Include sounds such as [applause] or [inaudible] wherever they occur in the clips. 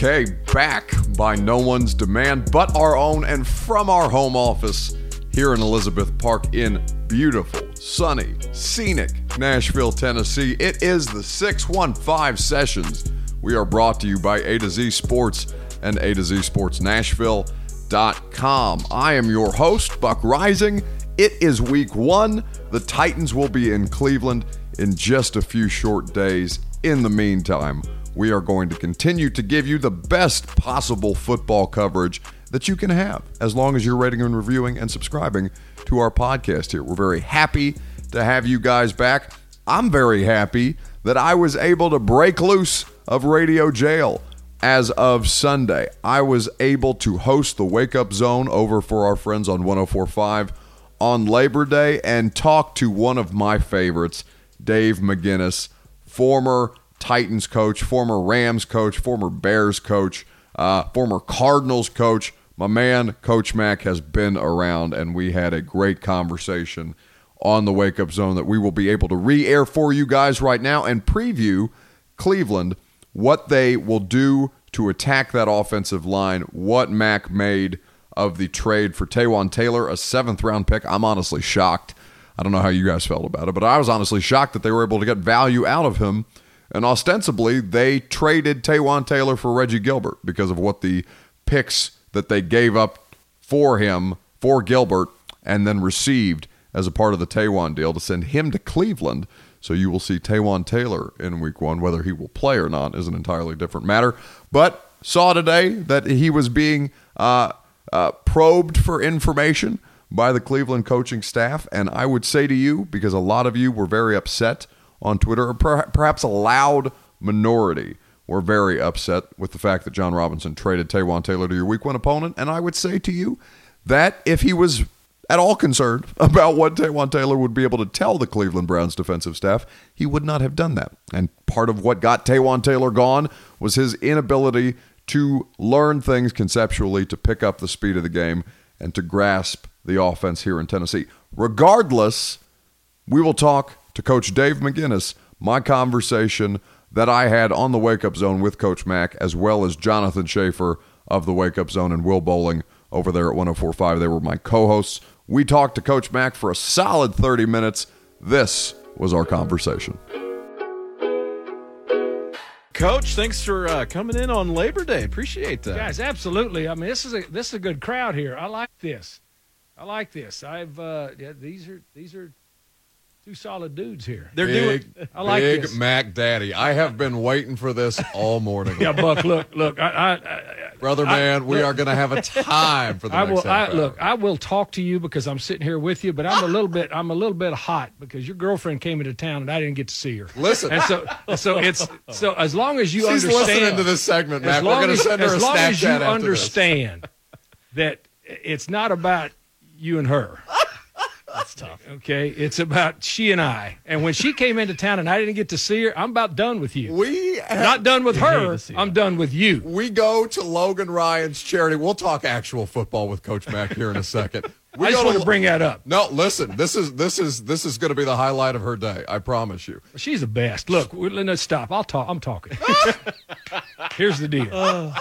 Okay, back by no one's demand but our own and from our home office here in Elizabeth Park in beautiful, sunny, scenic Nashville, Tennessee. It is the 615 sessions. We are brought to you by A to Z Sports and A to Z Sports Nashville.com. I am your host, Buck Reising. It is week one. The Titans will be in Cleveland in just a few short days. In the meantime, we are going to continue to give you the best possible football coverage that you can have as long as you're rating and reviewing and subscribing to our podcast here. We're very happy to have you guys back. I'm very happy that I was able to break loose of radio jail as of Sunday. I was able to host the Wake Up Zone over for our friends on 1045 on Labor Day and talk to one of my favorites, Dave McGinnis, former Titans coach, former Rams coach, former Bears coach, uh, former Cardinals coach. My man, Coach Mac, has been around, and we had a great conversation on the Wake Up Zone that we will be able to re air for you guys right now and preview Cleveland, what they will do to attack that offensive line, what Mac made of the trade for Taywan Taylor, a seventh round pick. I'm honestly shocked. I don't know how you guys felt about it, but I was honestly shocked that they were able to get value out of him and ostensibly, they traded Taywan Taylor for Reggie Gilbert because of what the picks that they gave up for him, for Gilbert, and then received as a part of the Taywan deal to send him to Cleveland. So you will see Taywan Taylor in week one. Whether he will play or not is an entirely different matter. But saw today that he was being uh, uh, probed for information by the Cleveland coaching staff. And I would say to you, because a lot of you were very upset on Twitter, or per- perhaps a loud minority were very upset with the fact that Jon Robinson traded Taywan Taylor to your week one opponent. And I would say to you that if he was at all concerned [laughs] about what Taywan Taylor would be able to tell the Cleveland Browns defensive staff, he would not have done that. And part of what got Taywan Taylor gone was his inability to learn things conceptually, to pick up the speed of the game, and to grasp the offense here in Tennessee. Regardless, we will talk to Coach Dave McGinnis my conversation that I had on the Wake Up Zone with Coach Mac, as well as Jonathan Schaefer of the Wake Up Zone and Will Bowling over there at 1045. They were my co hosts. We talked to Coach Mac for a solid 30 minutes. This was our conversation. Coach, thanks for uh, coming in on Labor Day. Appreciate that. Guys, absolutely. I mean, this is a this is a good crowd here. I like this. I like this. I've uh, yeah, these are these are two solid dudes here. They're big, doing. [laughs] I like big this. Mac Daddy. I have been waiting for this all morning. [laughs] Yeah, Buck. Look, look. I, I, I, Brother man, we are going to have a time for the I next will. I, hour. look, I will talk to you because I'm sitting here with you, but I'm a little bit. I'm a little bit hot because your girlfriend came into town and I didn't get to see her. Listen. and so so it's so as long as you She's understand listening to this segment, Mac. We're going to send her a Snapchat as long as you Snapchat after this. understand that it's not about you and her. That's tough. Okay, it's about she and I. And when she came into town and I didn't get to see her, I'm about done with you. We have, not done with her. I'm done with you. we go to Logan Ryan's charity. We'll talk actual football with Coach Mac here in a second. We I just want to bring that up. No, listen. This is this is this is going to be the highlight of her day. I promise you. She's the best. Look, let's stop. I'll talk. I'm talking. [laughs] Here's the deal.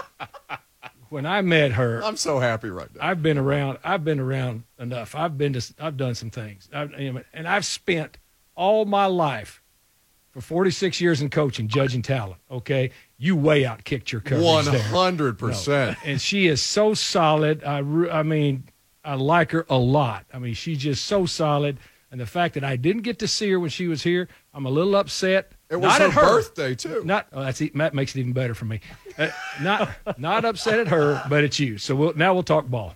When I met her, I'm so happy right now. I've been around. I've been around enough. I've been to. I've done some things. I've, and I've spent all my life for 46 years in coaching, judging talent. Okay, you way out kicked your there. hundred percent. and she is so solid. I, I mean, I like her a lot. I mean, she's just so solid. And the fact that I didn't get to see her when she was here, I'm a little upset. It was not her, at her birthday too. Not oh, that's e- that makes it even better for me. Uh, not not upset at her, but it's you. So we'll, now we'll talk ball.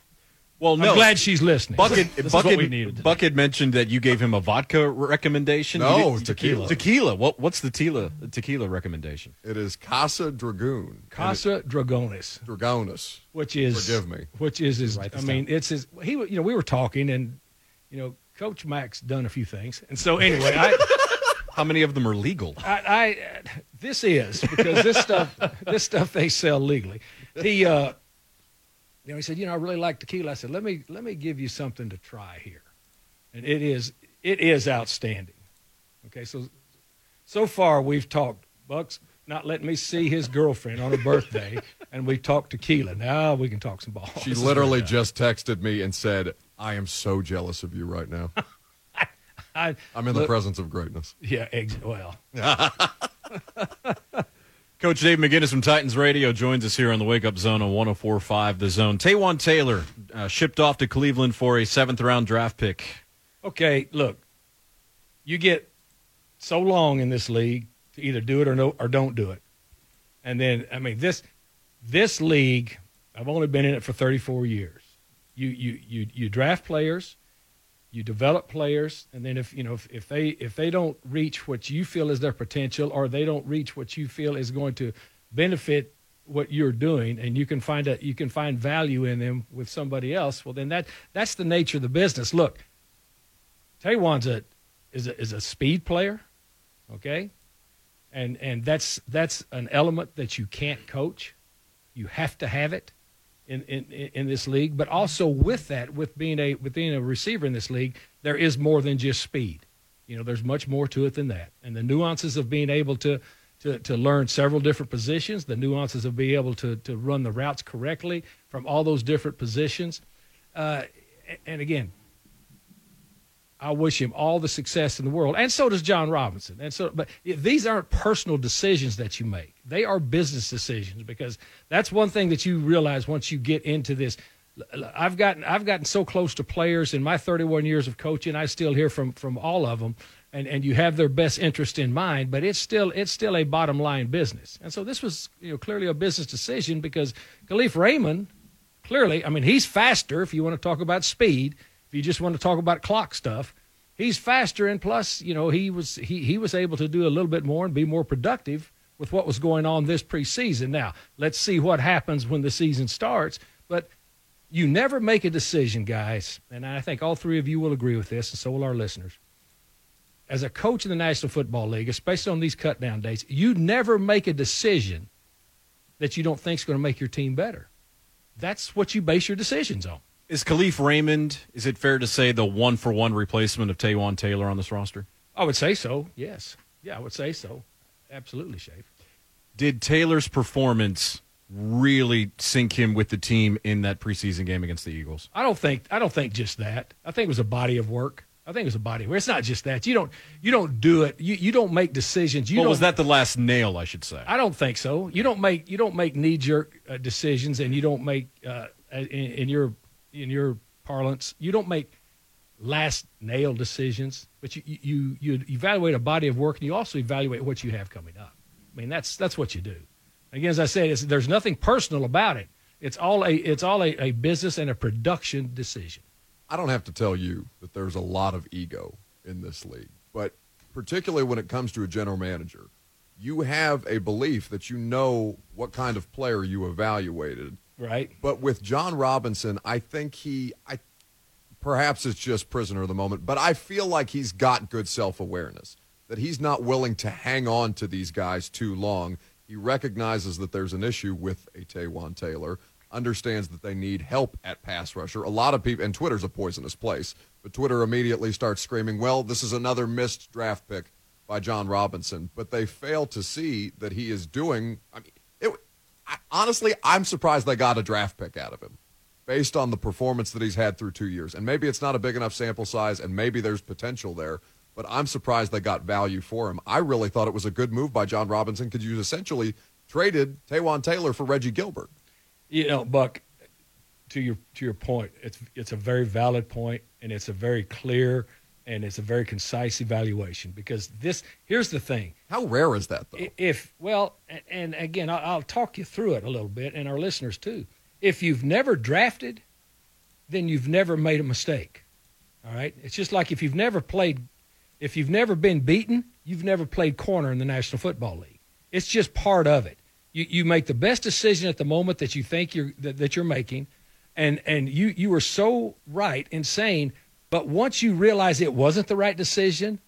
Well, I'm glad she's listening. Bucket, had, This is Buck, what we needed today. Mentioned that you gave him a vodka recommendation. No, didn't- tequila. Tequila. What, what's the tequila, tequila recommendation? It is Casa Dragoon. Casa Dragones. And it- Dragones. which is Forgive me. which is his. Write I this mean, it's his. He, you know, we were talking, and you know, Coach Mac's done a few things, and so anyway, I, How many of them are legal? I, I this is because this stuff, this stuff they sell legally. He, uh, you know, he said, you know, I really like tequila. I said, let me let me give you something to try here, and it is it is outstanding. Okay, so so far we've talked Bucks not letting me see his girlfriend on her birthday, and we've talked tequila. Now we can talk some ball. She literally just texted me and said, "I am so jealous of you right now. I, I'm in the look- presence of greatness." Yeah, ex- well, [laughs] Coach Dave McGinnis from Titans Radio joins us here on the Wake Up Zone on 1045 The Zone. Taywan Taylor uh, shipped off to Cleveland for a seventh round draft pick. okay. Look, you get so long in this league to either do it or no or don't do it, and then I mean this this league. I've only been in it for 34 years. You you you you draft players, you develop players, and then if you know if, if they if they don't reach what you feel is their potential, or they don't reach what you feel is going to benefit what you're doing, and you can find a you can find value in them with somebody else. Well, then that that's the nature of the business. Look, Taywan's a is a is a speed player, okay, and and that's that's an element that you can't coach. You have to have it in, in, in this league. But also with that, with being a with being a receiver in this league, there is more than just speed. You know, there's much more to it than that. And the nuances of being able to to, to learn several different positions, the nuances of being able to to run the routes correctly from all those different positions. Uh, and again, I wish him all the success in the world, and so does Jon Robinson. And so, but these aren't personal decisions that you make; they are business decisions because that's one thing that you realize once you get into this. I've gotten I've gotten so close to players in my 31 years of coaching. I still hear from from all of them, and and you have their best interest in mind. But it's still it's still a bottom line business. And so this was you know clearly a business decision because Kalif Raymond clearly, I mean, he's faster if you want to talk about speed. If you just want to talk about clock stuff, he's faster, and plus, you know, he was he he was able to do a little bit more and be more productive with what was going on this preseason. Now, let's see what happens when the season starts. But you never make a decision, guys, and I think all three of you will agree with this, and so will our listeners. As a coach in the National Football League, especially on these cut down days, you never make a decision that you don't think is going to make your team better. That's what you base your decisions on. Is Kalif Raymond, is it fair to say, the one for one replacement of Taywan Taylor on this roster? I would say so. Yes. Yeah, I would say so. Absolutely, Shafe. Did Taylor's performance really sink him with the team in that preseason game against the Eagles? I don't think I don't think just that. I think it was a body of work. I think it was a body of work. It's not just that. You don't you don't do it. You you don't make decisions. You well, was that the last nail, I should say? I don't think so. You don't make you don't make knee jerk uh, decisions, and you don't make uh, in, in your in your parlance. You don't make last nail decisions. But you you you evaluate a body of work, and you also evaluate what you have coming up. I mean, that's that's what you do. Again, as I said, there's nothing personal about it. It's all a it's all a, a business and a production decision. I don't have to tell you that there's a lot of ego in this league, but particularly when it comes to a general manager, you have a belief that you know what kind of player you evaluated. Right. But with Jon Robinson, I think he, I perhaps it's just prisoner of the moment, but I feel like he's got good self awareness that he's not willing to hang on to these guys too long. He recognizes that there's an issue with a Taywan Taylor, understands that they need help at pass rusher. A lot of people, and Twitter's a poisonous place, but Twitter immediately starts screaming, well, this is another missed draft pick by Jon Robinson. But they fail to see that he is doing, I mean, honestly, I'm surprised they got a draft pick out of him based on the performance that he's had through two years. And maybe it's not a big enough sample size, and maybe there's potential there, but I'm surprised they got value for him. I really thought it was a good move by Jon Robinson because you essentially traded Taywan Taylor for Reggie Gilbert. You know, Buck, to your to your point, it's it's a very valid point, and it's a very clear and it's a very concise evaluation because this here's the thing. How rare is that, though? If well and, again I'll, I'll talk you through it a little bit and our listeners too. If you've never drafted then you've never made a mistake all right? It's just like if you've never played if you've never been beaten you've never played corner in the national football league. It's just part of it. You, you make the best decision at the moment that you think you're that, that you're making and and you you were so right in saying but once you realize it wasn't the right decision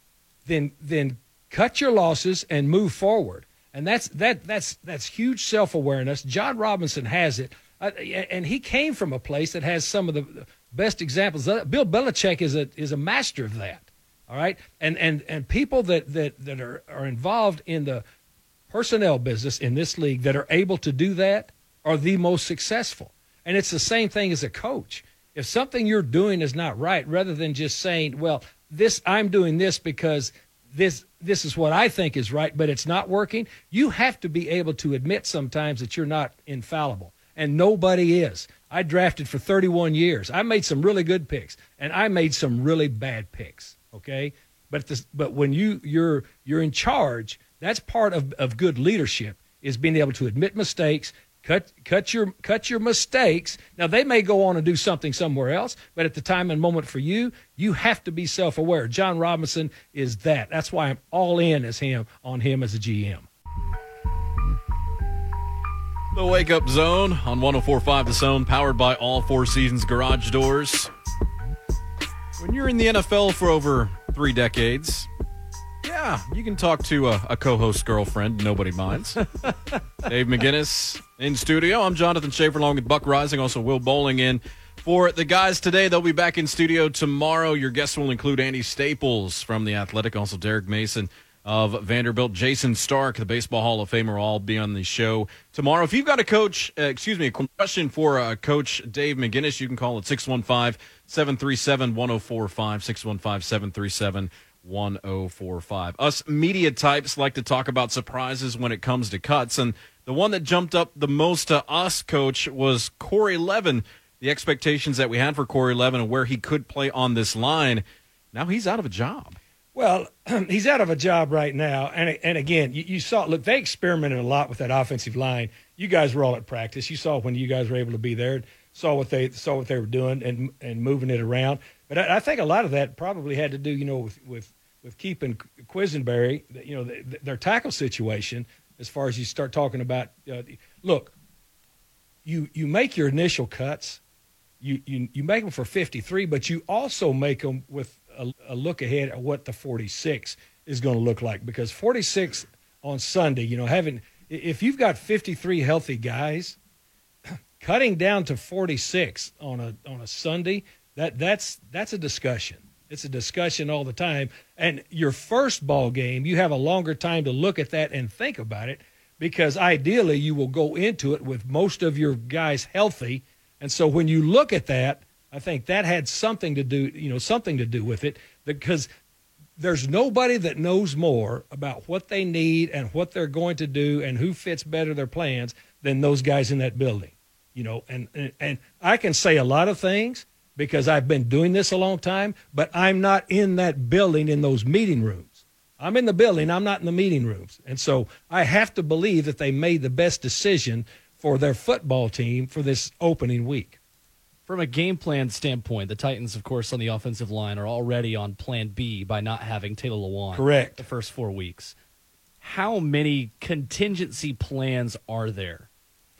then then cut your losses and move forward. And that's that that's that's huge self awareness. Jon Robinson has it, uh, and he came from a place that has some of the best examples. Uh, Bill Belichick is a is a master of that. All right, and and and people that that that are are involved in the personnel business in this league that are able to do that are the most successful. And it's the same thing as a coach. If something you're doing is not right, rather than just saying, "Well, this I'm doing this because this this is what I think is right, but it's not working," you have to be able to admit sometimes that you're not infallible, and nobody is. I drafted for 31 years. I made some really good picks, and I made some really bad picks. Okay, but this, but when you you're you're in charge, that's part of, of good leadership is being able to admit mistakes, cut cut your cut your mistakes. Now they may go on and do something somewhere else, but at the time and moment for you, you have to be self aware. Jon Robinson is that. That's why I'm all in as him on him as a GM. The Wake Up Zone on 1045 The Zone, powered by all four seasons garage doors. When you're in the NFL for over three decades, yeah, you can talk to a, a co host girlfriend. Nobody minds. [laughs] Dave McGinnis in studio. I'm Jonathan Schaefer along with Buck Reising, also Will Bowling in. For the guys today, they'll be back in studio tomorrow. Your guests will include Andy Staples from The Athletic, also Derek Mason of Vanderbilt, Jayson Stark, the Baseball Hall of Famer, will all be on the show tomorrow. If you've got a coach, uh, excuse me, a question for uh, Coach Dave McGinnis, you can call it 615 737 1045, 615 737 1045. Us media types like to talk about surprises when it comes to cuts. And the one that jumped up the most to us, coach, was Corey Levin. The expectations that we had for Corey Levin and where he could play on this line. Now he's out of a job. Well, [clears throat] he's out of a job right now, and and again, you, you, saw. Look, they experimented a lot with that offensive line. You guys were all at practice. You saw when you guys were able to be there, saw what they saw what they were doing and and moving it around. But I, I think a lot of that probably had to do, you know, with with with keeping Quessenberry, you know, the, their tackle situation. As far as you start talking about, uh, look, you you make your initial cuts, you you you make them for 53, but you also make them with a, a look ahead at what the 46 is going to look like because 46 on Sunday, you know, having if you've got 53 healthy guys, [clears throat] cutting down to 46 on a on a Sunday, that that's that's a discussion. It's a discussion all the time. And your first ball game, you have a longer time to look at that and think about it because ideally you will go into it with most of your guys healthy. And so when you look at that, I think that had something to do, you know, something to do with it because there's nobody that knows more about what they need and what they're going to do and who fits better their plans than those guys in that building. You know, and and, and I can say a lot of things because I've been doing this a long time, but I'm not in that building in those meeting rooms. I'm in the building, I'm not in the meeting rooms. And so I have to believe that they made the best decision for their football team for this opening week. From a game plan standpoint, the Titans, of course, on the offensive line are already on plan B by not having Taylor Lewan. Correct. The first four weeks. How many contingency plans are there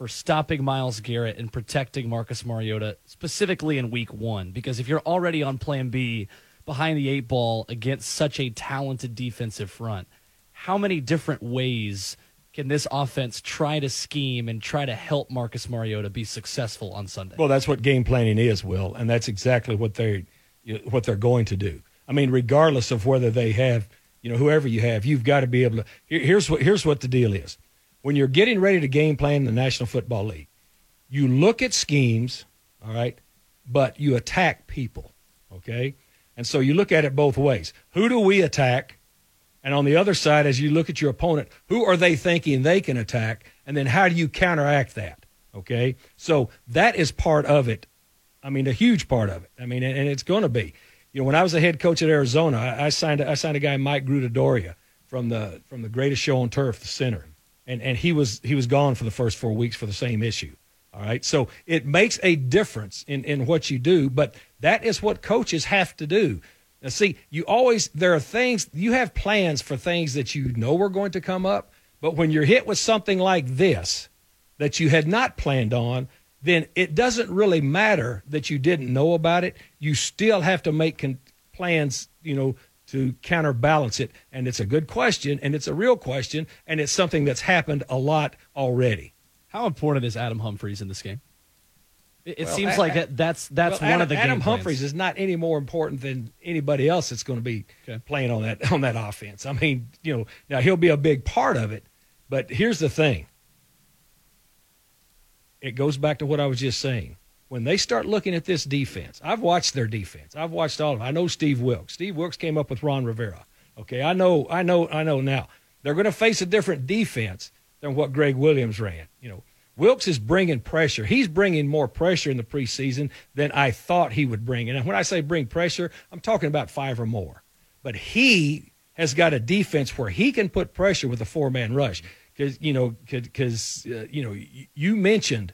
for stopping Myles Garrett and protecting Marcus Mariota, specifically in week one? Because if you're already on plan B behind the eight ball against such a talented defensive front, how many different ways can this offense try to scheme and try to help Marcus Mariota be successful on Sunday? Well, that's what game planning is, Will, and that's exactly what they what they're going to do. I mean, regardless of whether they have, you know, whoever you have, you've got to be able to. Here, here's what here's what the deal is. When you're getting ready to game plan in the National Football League, you look at schemes, all right, but you attack people, okay? And so you look at it both ways. Who do we attack? And on the other side, as you look at your opponent, who are they thinking they can attack? And then how do you counteract that? Okay. So that is part of it. I mean, a huge part of it. I mean, and it's going to be. You know, when I was a head coach at Arizona, I, signed I signed a guy Mike Gruttadauria from the from the greatest show on turf, the center, and and he was he was gone for the first four weeks for the same issue. All right, so it makes a difference in in what you do, but that is what coaches have to do. Now, see, you always there are things you have plans for things that you know are going to come up, but when you're hit with something like this that you had not planned on, then it doesn't really matter that you didn't know about it. You still have to make con- plans, you know, to counterbalance it. And it's a good question, and it's a real question, and it's something that's happened a lot already. How important is Adam Humphries in this game? It, it Well, seems A- like that, that's that's Well, one Adam, of the Adam game plans. Is not any more important than anybody else that's going to be Okay. playing on that on that offense. I mean, you know, now he'll be a big part of it, but here's the thing. It goes back to what I was just saying. When they start looking at this defense, I've watched their defense. I've watched all of them. I know Steve Wilks. Steve Wilks came up with Ron Rivera. Okay, I know, I know, I know now. They're going to face a different defense than what Gregg Williams ran. You know, Wilks is bringing pressure. He's bringing more pressure in the preseason than I thought he would bring. And when I say bring pressure, I'm talking about five or more. But he has got a defense where he can put pressure with a four man rush. Because you know, because uh, you know, you, you mentioned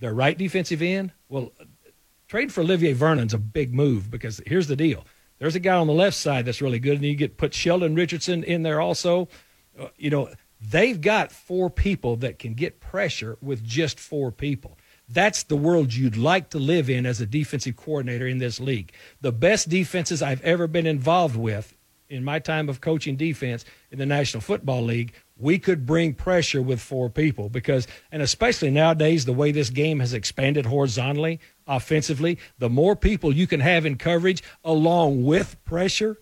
their right defensive end. Well, trade for Olivier Vernon's a big move because here's the deal. There's a guy on the left side that's really good, and you get put Sheldon Richardson in there also. Uh, you know, they've got four people that can get pressure with just four people. That's the world you'd like to live in as a defensive coordinator in this league. The best defenses I've ever been involved with in my time of coaching defense in the National Football League, we could bring pressure with four people because, and especially nowadays, the way this game has expanded horizontally, offensively, the more people you can have in coverage along with pressure.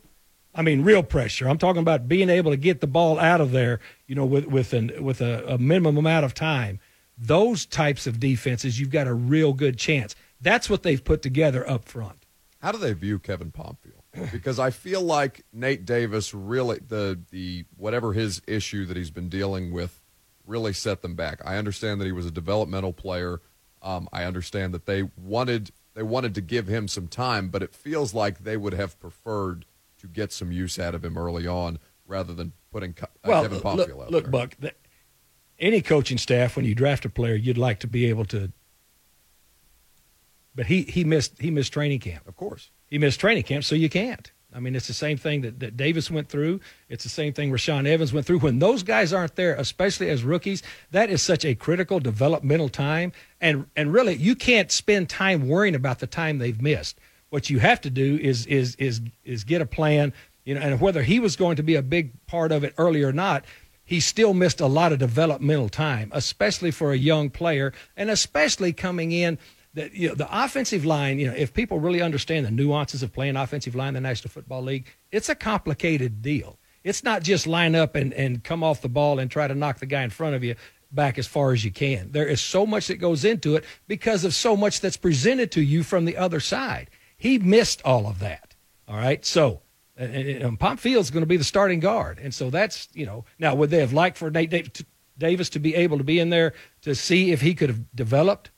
I mean, real pressure. I'm talking about being able to get the ball out of there, you know, with with an with a, a minimum amount of time. Those types of defenses, you've got a real good chance. That's what they've put together up front. How do they view Kevin Pamphile? Because I feel like Nate Davis really the the whatever his issue that he's been dealing with really set them back. I understand that he was a developmental player. Um, I understand that they wanted they wanted to give him some time, but it feels like they would have preferred to get some use out of him early on rather than putting uh, well, Kevin look, out look there. Buck. The, any coaching staff, when you draft a player, you'd like to be able to. But he he missed he missed training camp. Of course. He missed training camp, so you can't. I mean, it's the same thing that, that Davis went through. It's the same thing Rashaan Evans went through. When those guys aren't there, especially as rookies, that is such a critical developmental time. And and really, you can't spend time worrying about the time they've missed. What you have to do is is is is get a plan. You know, and whether he was going to be a big part of it early or not, he still missed a lot of developmental time, especially for a young player, and especially coming in that you know, the offensive line, you know, if people really understand the nuances of playing offensive line in the National Football League, it's a complicated deal. It's not just line up and, and come off the ball and try to knock the guy in front of you back as far as you can. There is so much that goes into it because of so much that's presented to you from the other side. He missed all of that. All right. So, and, and, and Pamphile's going to be the starting guard. And so that's, you know, now would they have liked for Nate Davis to be able to be in there to see if he could have developed?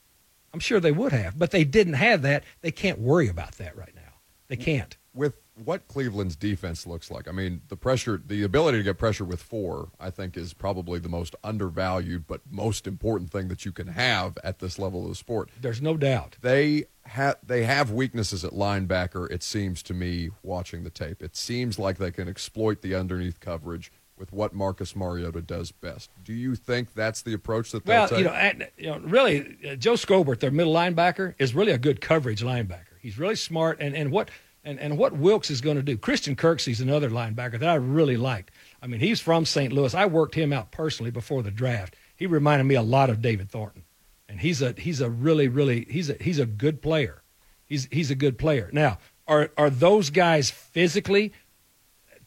I'm sure they would have, but they didn't have that. They can't worry about that right now. They can't. with what Cleveland's defense looks like, I mean, the pressure, the ability to get pressure with four, I think, is probably the most undervalued but most important thing that you can have at this level of the sport. There's no doubt. They have they have weaknesses at linebacker. It seems to me, watching the tape, it seems like they can exploit the underneath coverage with what Marcus Mariota does best. Do you think that's the approach that they'll Well, take? you know, and, you know, really, uh, Joe Schobert, their middle linebacker, is really a good coverage linebacker. He's really smart, and, and what and, and what Wilks is going to do. Christian Kirksey's another linebacker that I really liked. I mean, he's from St. Louis. I worked him out personally before the draft. He reminded me a lot of David Thornton, and he's a he's a really really he's a he's a good player. He's he's a good player. Now, are are those guys physically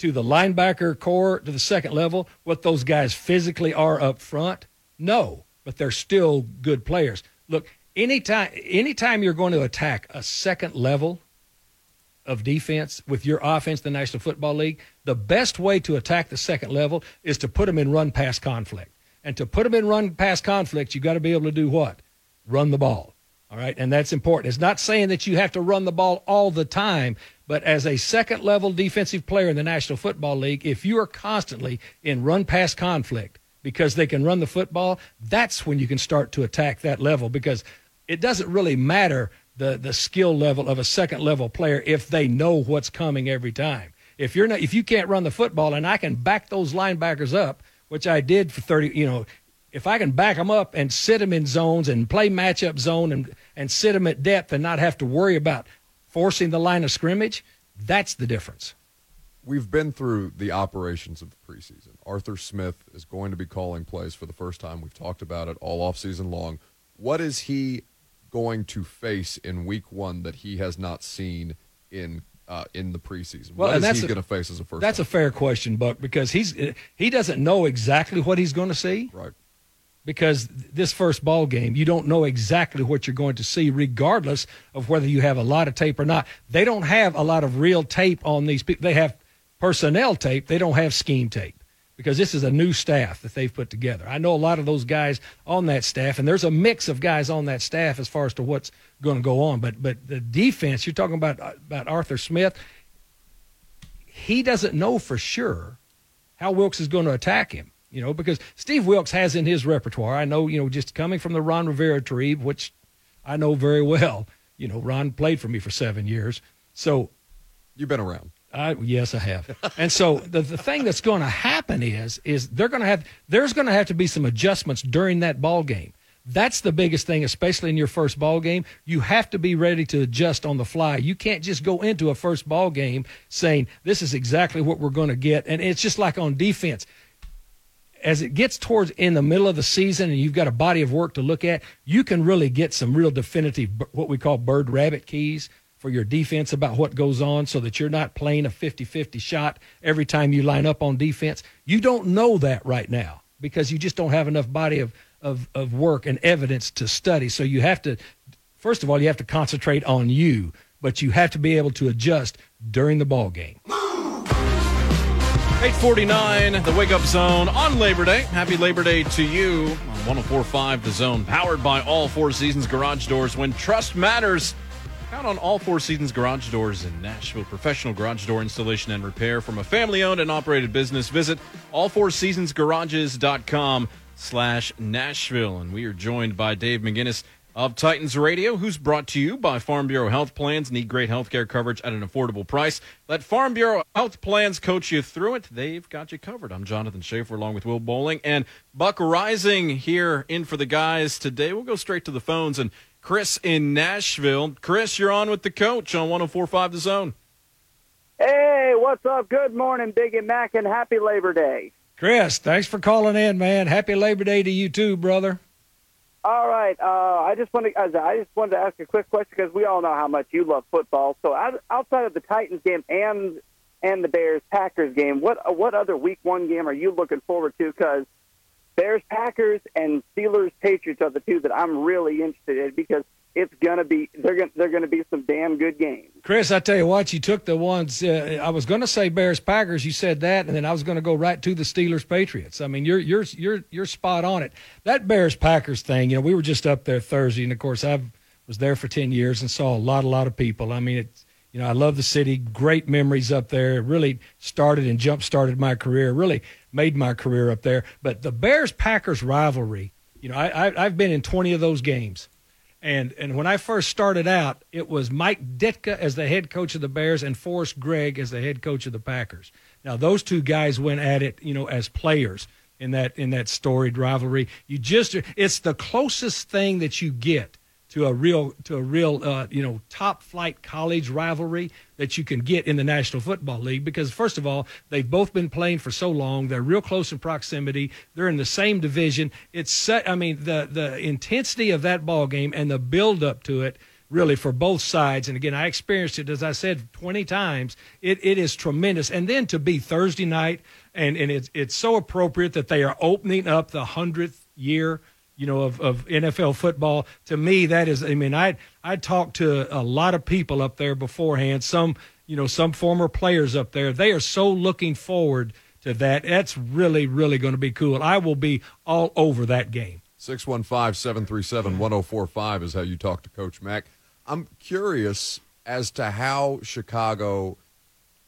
to the linebacker core to the second level what those guys physically are up front? No, but they're still good players. Look, anytime anytime you're going to attack a second level of defense with your offense the National Football League, the best way to attack the second level is to put them in run pass conflict. And to put them in run pass conflict, you've got to be able to do what? Run the ball. All right, and that's important. It's not saying that you have to run the ball all the time, But as a second level defensive player in the National Football League, if you are constantly in run pass conflict because they can run the football, that's when you can start to attack that level because it doesn't really matter the, the skill level of a second level player if they know what's coming every time. If you're not if you can't run the football and I can back those linebackers up, which I did for 30, you know, if I can back them up and sit them in zones and play matchup zone and, and sit them at depth and not have to worry about forcing the line of scrimmage, that's the difference. We've been through the operations of the preseason. Arthur Smith is going to be calling plays for the first time. We've talked about it all off season long. What is he going to face in week one that he has not seen in uh, in the preseason? Well, what and is he going to face as a first? That's a fair question, Buck, because he's he doesn't know exactly what he's going to see. right. Because this first ball game, you don't know exactly what you're going to see, regardless of whether you have a lot of tape or not. They don't have a lot of real tape on these people. They have personnel tape. They don't have scheme tape because this is a new staff that they've put together. I know a lot of those guys on that staff, and there's a mix of guys on that staff as far as to what's going to go on. But but the defense, you're talking about about Arthur Smith. He doesn't know for sure how Wilks is going to attack him. You know, because Steve Wilks has in his repertoire. I know, you know, just coming from the Ron Rivera tree, which I know very well. You know, Ron played for me for seven years, so You've been around. I, yes, I have. And so the, the thing that's going to happen is is they're going to have there's going to have to be some adjustments during that ball game. That's the biggest thing, especially in your first ball game. You have to be ready to adjust on the fly. You can't just go into a first ball game saying this is exactly what we're going to get. And it's just like on defense. As it gets towards in the middle of the season and you've got a body of work to look at, you can really get some real definitive what we call bird rabbit keys for your defense about what goes on so that you're not playing a 50-50 shot every time you line up on defense. You don't know that right now because you just don't have enough body of, of, of work and evidence to study. So you have to, first of all, you have to concentrate on you, but you have to be able to adjust during the ball game. 849, the Wake Up Zone on Labor Day. Happy Labor Day to you on 1045 The Zone, powered by All Four Seasons Garage Doors. When trust matters, count on All Four Seasons Garage Doors in Nashville. Professional garage door installation and repair from a family owned and operated business. Visit allfourseasonsgarages.com slash Nashville. And we are joined by Dave McGinnis of Titans Radio, who's brought to you by Farm Bureau Health Plans. Need great health care coverage at an affordable price. Let Farm Bureau Health Plans coach you through it. They've got you covered. I'm Jonathan Schaefer along with Will Bowling and Buck Reising here in for the guys today. We'll go straight to the phones and Chris in Nashville. Chris, you're on with the coach on 1045 The Zone. Hey, what's up? Good morning, Big and Mac, and happy Labor Day. Chris, thanks for calling in, man. Happy Labor Day to you too, brother. All right, uh, I just want to I just wanted to ask a quick question because we all know how much you love football. So outside of the Titans game and and the Bears Packers game, what what other Week One game are you looking forward to? Because Bears Packers and Steelers Patriots are the two that I'm really interested in because it's gonna be they're gonna they're gonna be some damn good games. Chris, I tell you what, you took the ones. Uh, I was to say Bears Packers. You said that, and then I was to go right to the Steelers Patriots. I mean, you're you're you're you're spot on it. That Bears Packers thing. You know, we were just up there Thursday, and of course, I was there for ten years and saw a lot, a lot of people. I mean, it's you know, I love the city. Great memories up there. It really started and jump started my career. Really made my career up there. But the Bears Packers rivalry. You know, I, I I've been in twenty of those games. And and when I first started out, it was Mike Ditka as the head coach of the Bears and Forrest Gregg as the head coach of the Packers. Now those two guys went at it, you know, as players in that in that storied rivalry. You just it's the closest thing that you get to a real to a real uh, you know top flight college rivalry that you can get in the National Football League because first of all they've both been playing for so long. They're real close in proximity. They're in the same division. It's set, I mean the the intensity of that ball game and the build up to it really for both sides. And again I experienced it as I said 20 times. It, it is tremendous. And then to be Thursday night and and it's it's so appropriate that they are opening up the 100th year you know, of, of NFL football. To me, that is, I mean, I I talked to a lot of people up there beforehand. Some, you know, some former players up there. They are so looking forward to that. That's really, really going to be cool. I will be all over that game. 615 737 1045 is how you talk to Coach Mac. I'm curious as to how Chicago,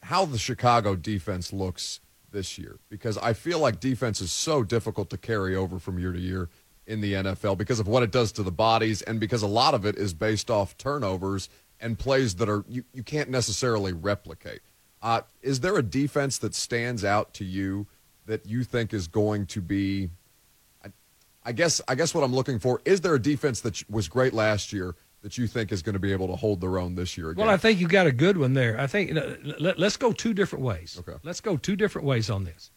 how the Chicago defense looks this year? Because I feel like defense is so difficult to carry over from year to year in the NFL because of what it does to the bodies and because a lot of it is based off turnovers and plays that are you, you can't necessarily replicate. Uh, is there a defense that stands out to you that you think is going to be? I, I guess I guess what I'm looking for is there a defense that was great last year that you think is going to be able to hold their own this year again? Well, I think you got a good one there. I think you know, let, us go two different ways. Okay. Let's go two different ways on this.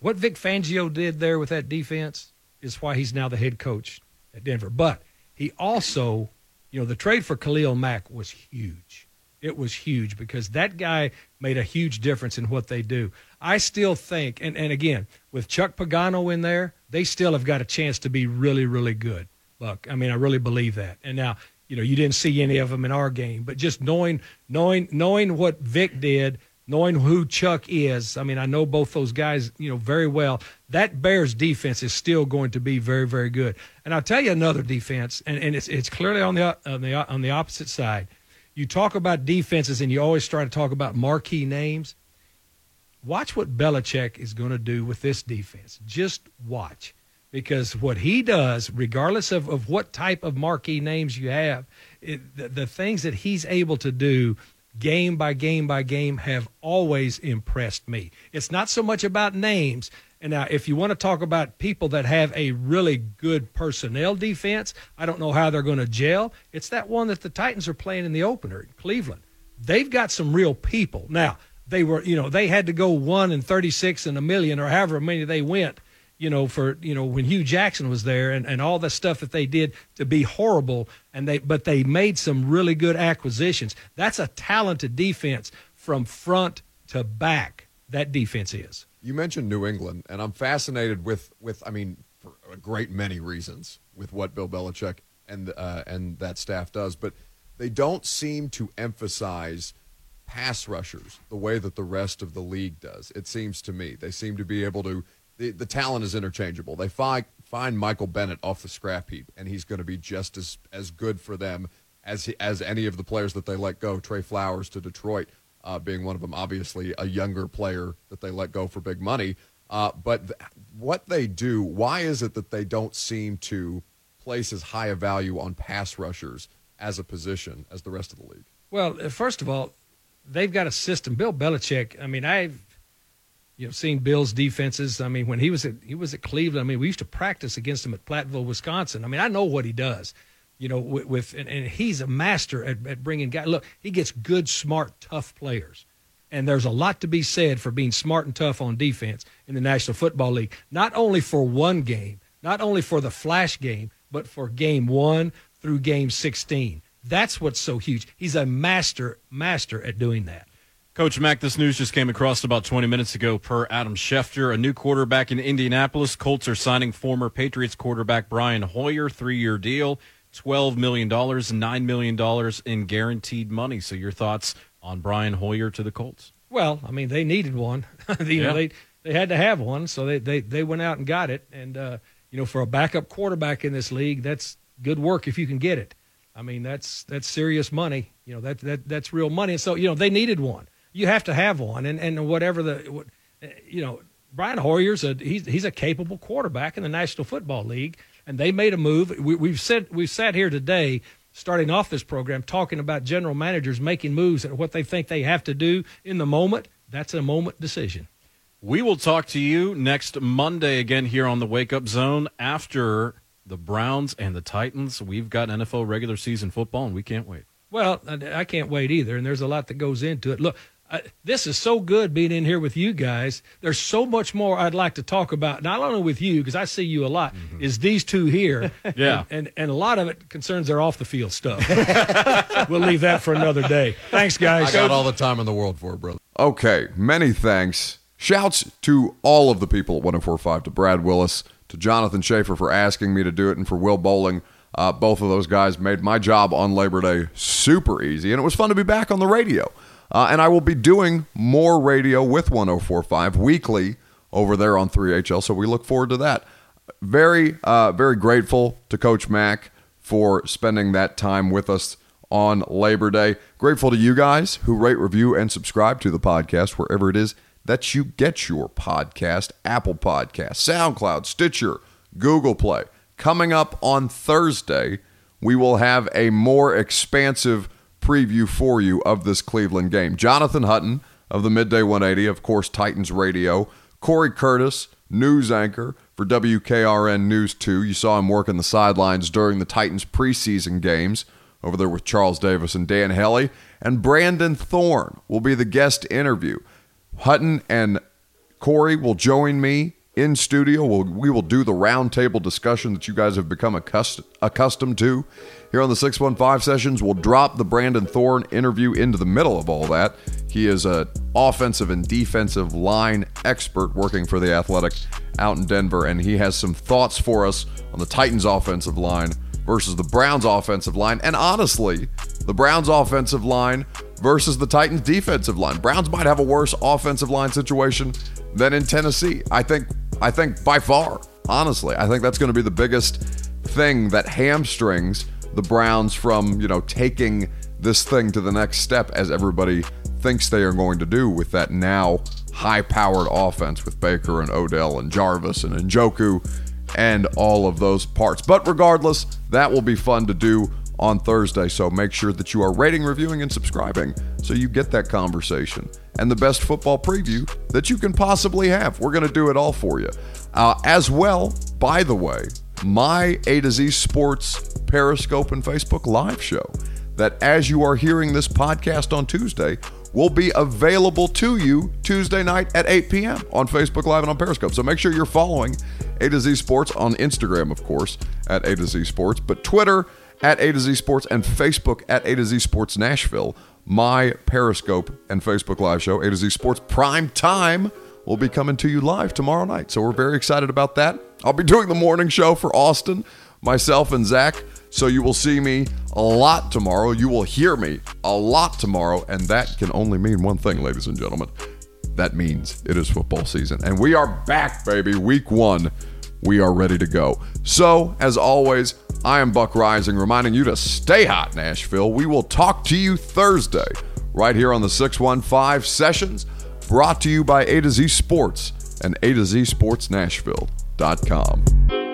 What Vic Fangio did there with that defense is why he's now the head coach at Denver. But he also, you know, the trade for Khalil Mack was huge. It was huge because that guy made a huge difference in what they do. I still think, and, and again, with Chuck Pagano in there, they still have got a chance to be really, really good. Look, I mean, I really believe that. And now, you know, you didn't see any of them in our game, but just knowing, knowing, knowing what Vic did, knowing who Chuck is. I mean, I know both those guys, you know, very well. That Bears defense is still going to be very, very good. And I'll tell you another defense, and, and it's it's clearly on the on the on the opposite side you talk about defenses and you always try to talk about marquee names. Watch what Belichick is going to do with this defense. Just watch. Because what he does, regardless of, of what type of marquee names you have, it, the, the things that he's able to do game by game by game have always impressed me. It's not so much about names, and now, if you want to talk about people that have a really good personnel defense, I don't know how they're going to gel. It's that one that the Titans are playing in the opener in Cleveland. They've got some real people. Now, they were, you know, they had to go one and 36 and a million or however many they went, you know, for, you know, when Hue Jackson was there and, and all the stuff that they did to be horrible. And they, but they made some really good acquisitions. That's a talented defense from front to back. That defense is. You mentioned New England, and I'm fascinated with with I mean, for a great many reasons with what Bill Belichick and uh, and that staff does, but they don't seem to emphasize pass rushers the way that the rest of the league does. It seems to me they seem to be able to. The, the talent is interchangeable. They find find Michael Bennett off the scrap heap, and he's going to be just as as good for them as he, as any of the players that they let go. Trey Flowers to Detroit uh, being one of them. Obviously, a younger player that they let go for big money. Uh, but th- what they do, why is it that they don't seem to place as high a value on pass rushers as a position as the rest of the league? Well, uh, first of all, they've got a system. Bill Belichick. I mean, I've you know seeing Bill's defenses. I mean, when he was at he was at Cleveland. I mean, we used to practice against him at Platteville, Wisconsin. I mean, I know what he does you know, with, with and, and, he's a master at, at bringing guys. Look, he gets good, smart, tough players. And there's a lot to be said for being smart and tough on defense in the National Football League, not only for one game, not only for the flash game, but for game one through game 16. That's what's so huge. He's a master, master at doing that. Coach Mac, this news just came across about 20 minutes ago per Adam Schefter. A new quarterback in Indianapolis. Colts are signing former Patriots quarterback Brian Hoyer, three year deal. $12 million, $9 million in guaranteed money. So, your thoughts on Brian Hoyer to the Colts? Well, I mean, they needed one. you know, they, they had to have one, so they, they, they went out and got it. And, uh, you know, for a backup quarterback in this league, that's good work if you can get it. I mean, that's that's serious money. You know, that that that's real money. And so, you know, they needed one. You have to have one, and and whatever the, what, you know, Brian Hoyer's a he's he's a capable quarterback in the National Football League and they made a move. We, have said we've sat here today, starting off this program, talking about general managers making moves and what they think they have to do in the moment. That's a moment decision. We will talk to you next Monday again here on the Wake Up Zone after the Browns and the Titans. We've got NFL regular season football, and we can't wait. Well, I can't wait either, and there's a lot that goes into it. Look, I, this is so good being in here with you guys. There's so much more I'd like to talk about, not only with you, because I see you a lot, mm-hmm. is these two here. [laughs] yeah. And, and, and, a lot of it concerns their off the field stuff. [laughs] we'll leave that for another day. Thanks, guys. I got all the time in the world for it, brother. Okay. Many thanks. Shouts to all of the people at 1045, to Brad Willis, to Jonathan Schaefer for asking me to do it, and for Will Bowling. Uh, both of those guys made my job on Labor Day super easy, and it was fun to be back on the radio. Uh, and I will be doing more radio with 1045 weekly over there on 3HL. So we look forward to that. Very, uh, very grateful to Coach Mac for spending that time with us on Labor Day. Grateful to you guys who rate, review, and subscribe to the podcast wherever it is that you get your podcast Apple Podcast, SoundCloud, Stitcher, Google Play. Coming up on Thursday, we will have a more expansive preview for you of this Cleveland game. Jonathan Hutton of the Midday 180, of course, Titans Radio. Corey Curtis, news anchor for WKRN News 2. You saw him working the sidelines during the Titans preseason games over there with Charles Davis and Dan Hellie. And Brandon Thorn will be the guest interview. Hutton and Corey will join me in studio. We'll, we will do the roundtable discussion that you guys have become accust- accustomed to here on the 615 sessions. We'll drop the Brandon Thorn interview into the middle of all that. He is an offensive and defensive line expert working for the Athletic out in Denver, and he has some thoughts for us on the Titans' offensive line versus the Browns' offensive line. And honestly, the Browns' offensive line versus the Titans' defensive line. Browns might have a worse offensive line situation than in Tennessee. I think I think by far, honestly, I think that's going to be the biggest thing that hamstrings the Browns from, you know, taking this thing to the next step as everybody thinks they are going to do with that now high-powered offense with Baker and Odell and Jarvis and Njoku and all of those parts. But regardless, that will be fun to do on Thursday. So make sure that you are rating, reviewing, and subscribing so you get that conversation and the best football preview that you can possibly have. We're going to do it all for you. Uh, as well, by the way, my A to Z Sports Periscope and Facebook live show that as you are hearing this podcast on Tuesday will be available to you Tuesday night at 8 p.m. on Facebook Live and on Periscope. So make sure you're following A to Z Sports on Instagram, of course, at A to Z Sports, but Twitter at A to Z Sports and Facebook at A to Z Sports Nashville. My Periscope and Facebook Live show, A to Z Sports Prime Time, will be coming to you live tomorrow night. So we're very excited about that. I'll be doing the morning show for Austin, myself and Zach. So you will see me a lot tomorrow. You will hear me a lot tomorrow. And that can only mean one thing, ladies and gentlemen. That means it is football season. And we are back, baby. Week one, we are ready to go. So, as always, I am Buck Reising, reminding you to stay hot, Nashville. We will talk to you Thursday, right here on the 615 Sessions, brought to you by A to Z Sports and A to Z Sports Nashville.com.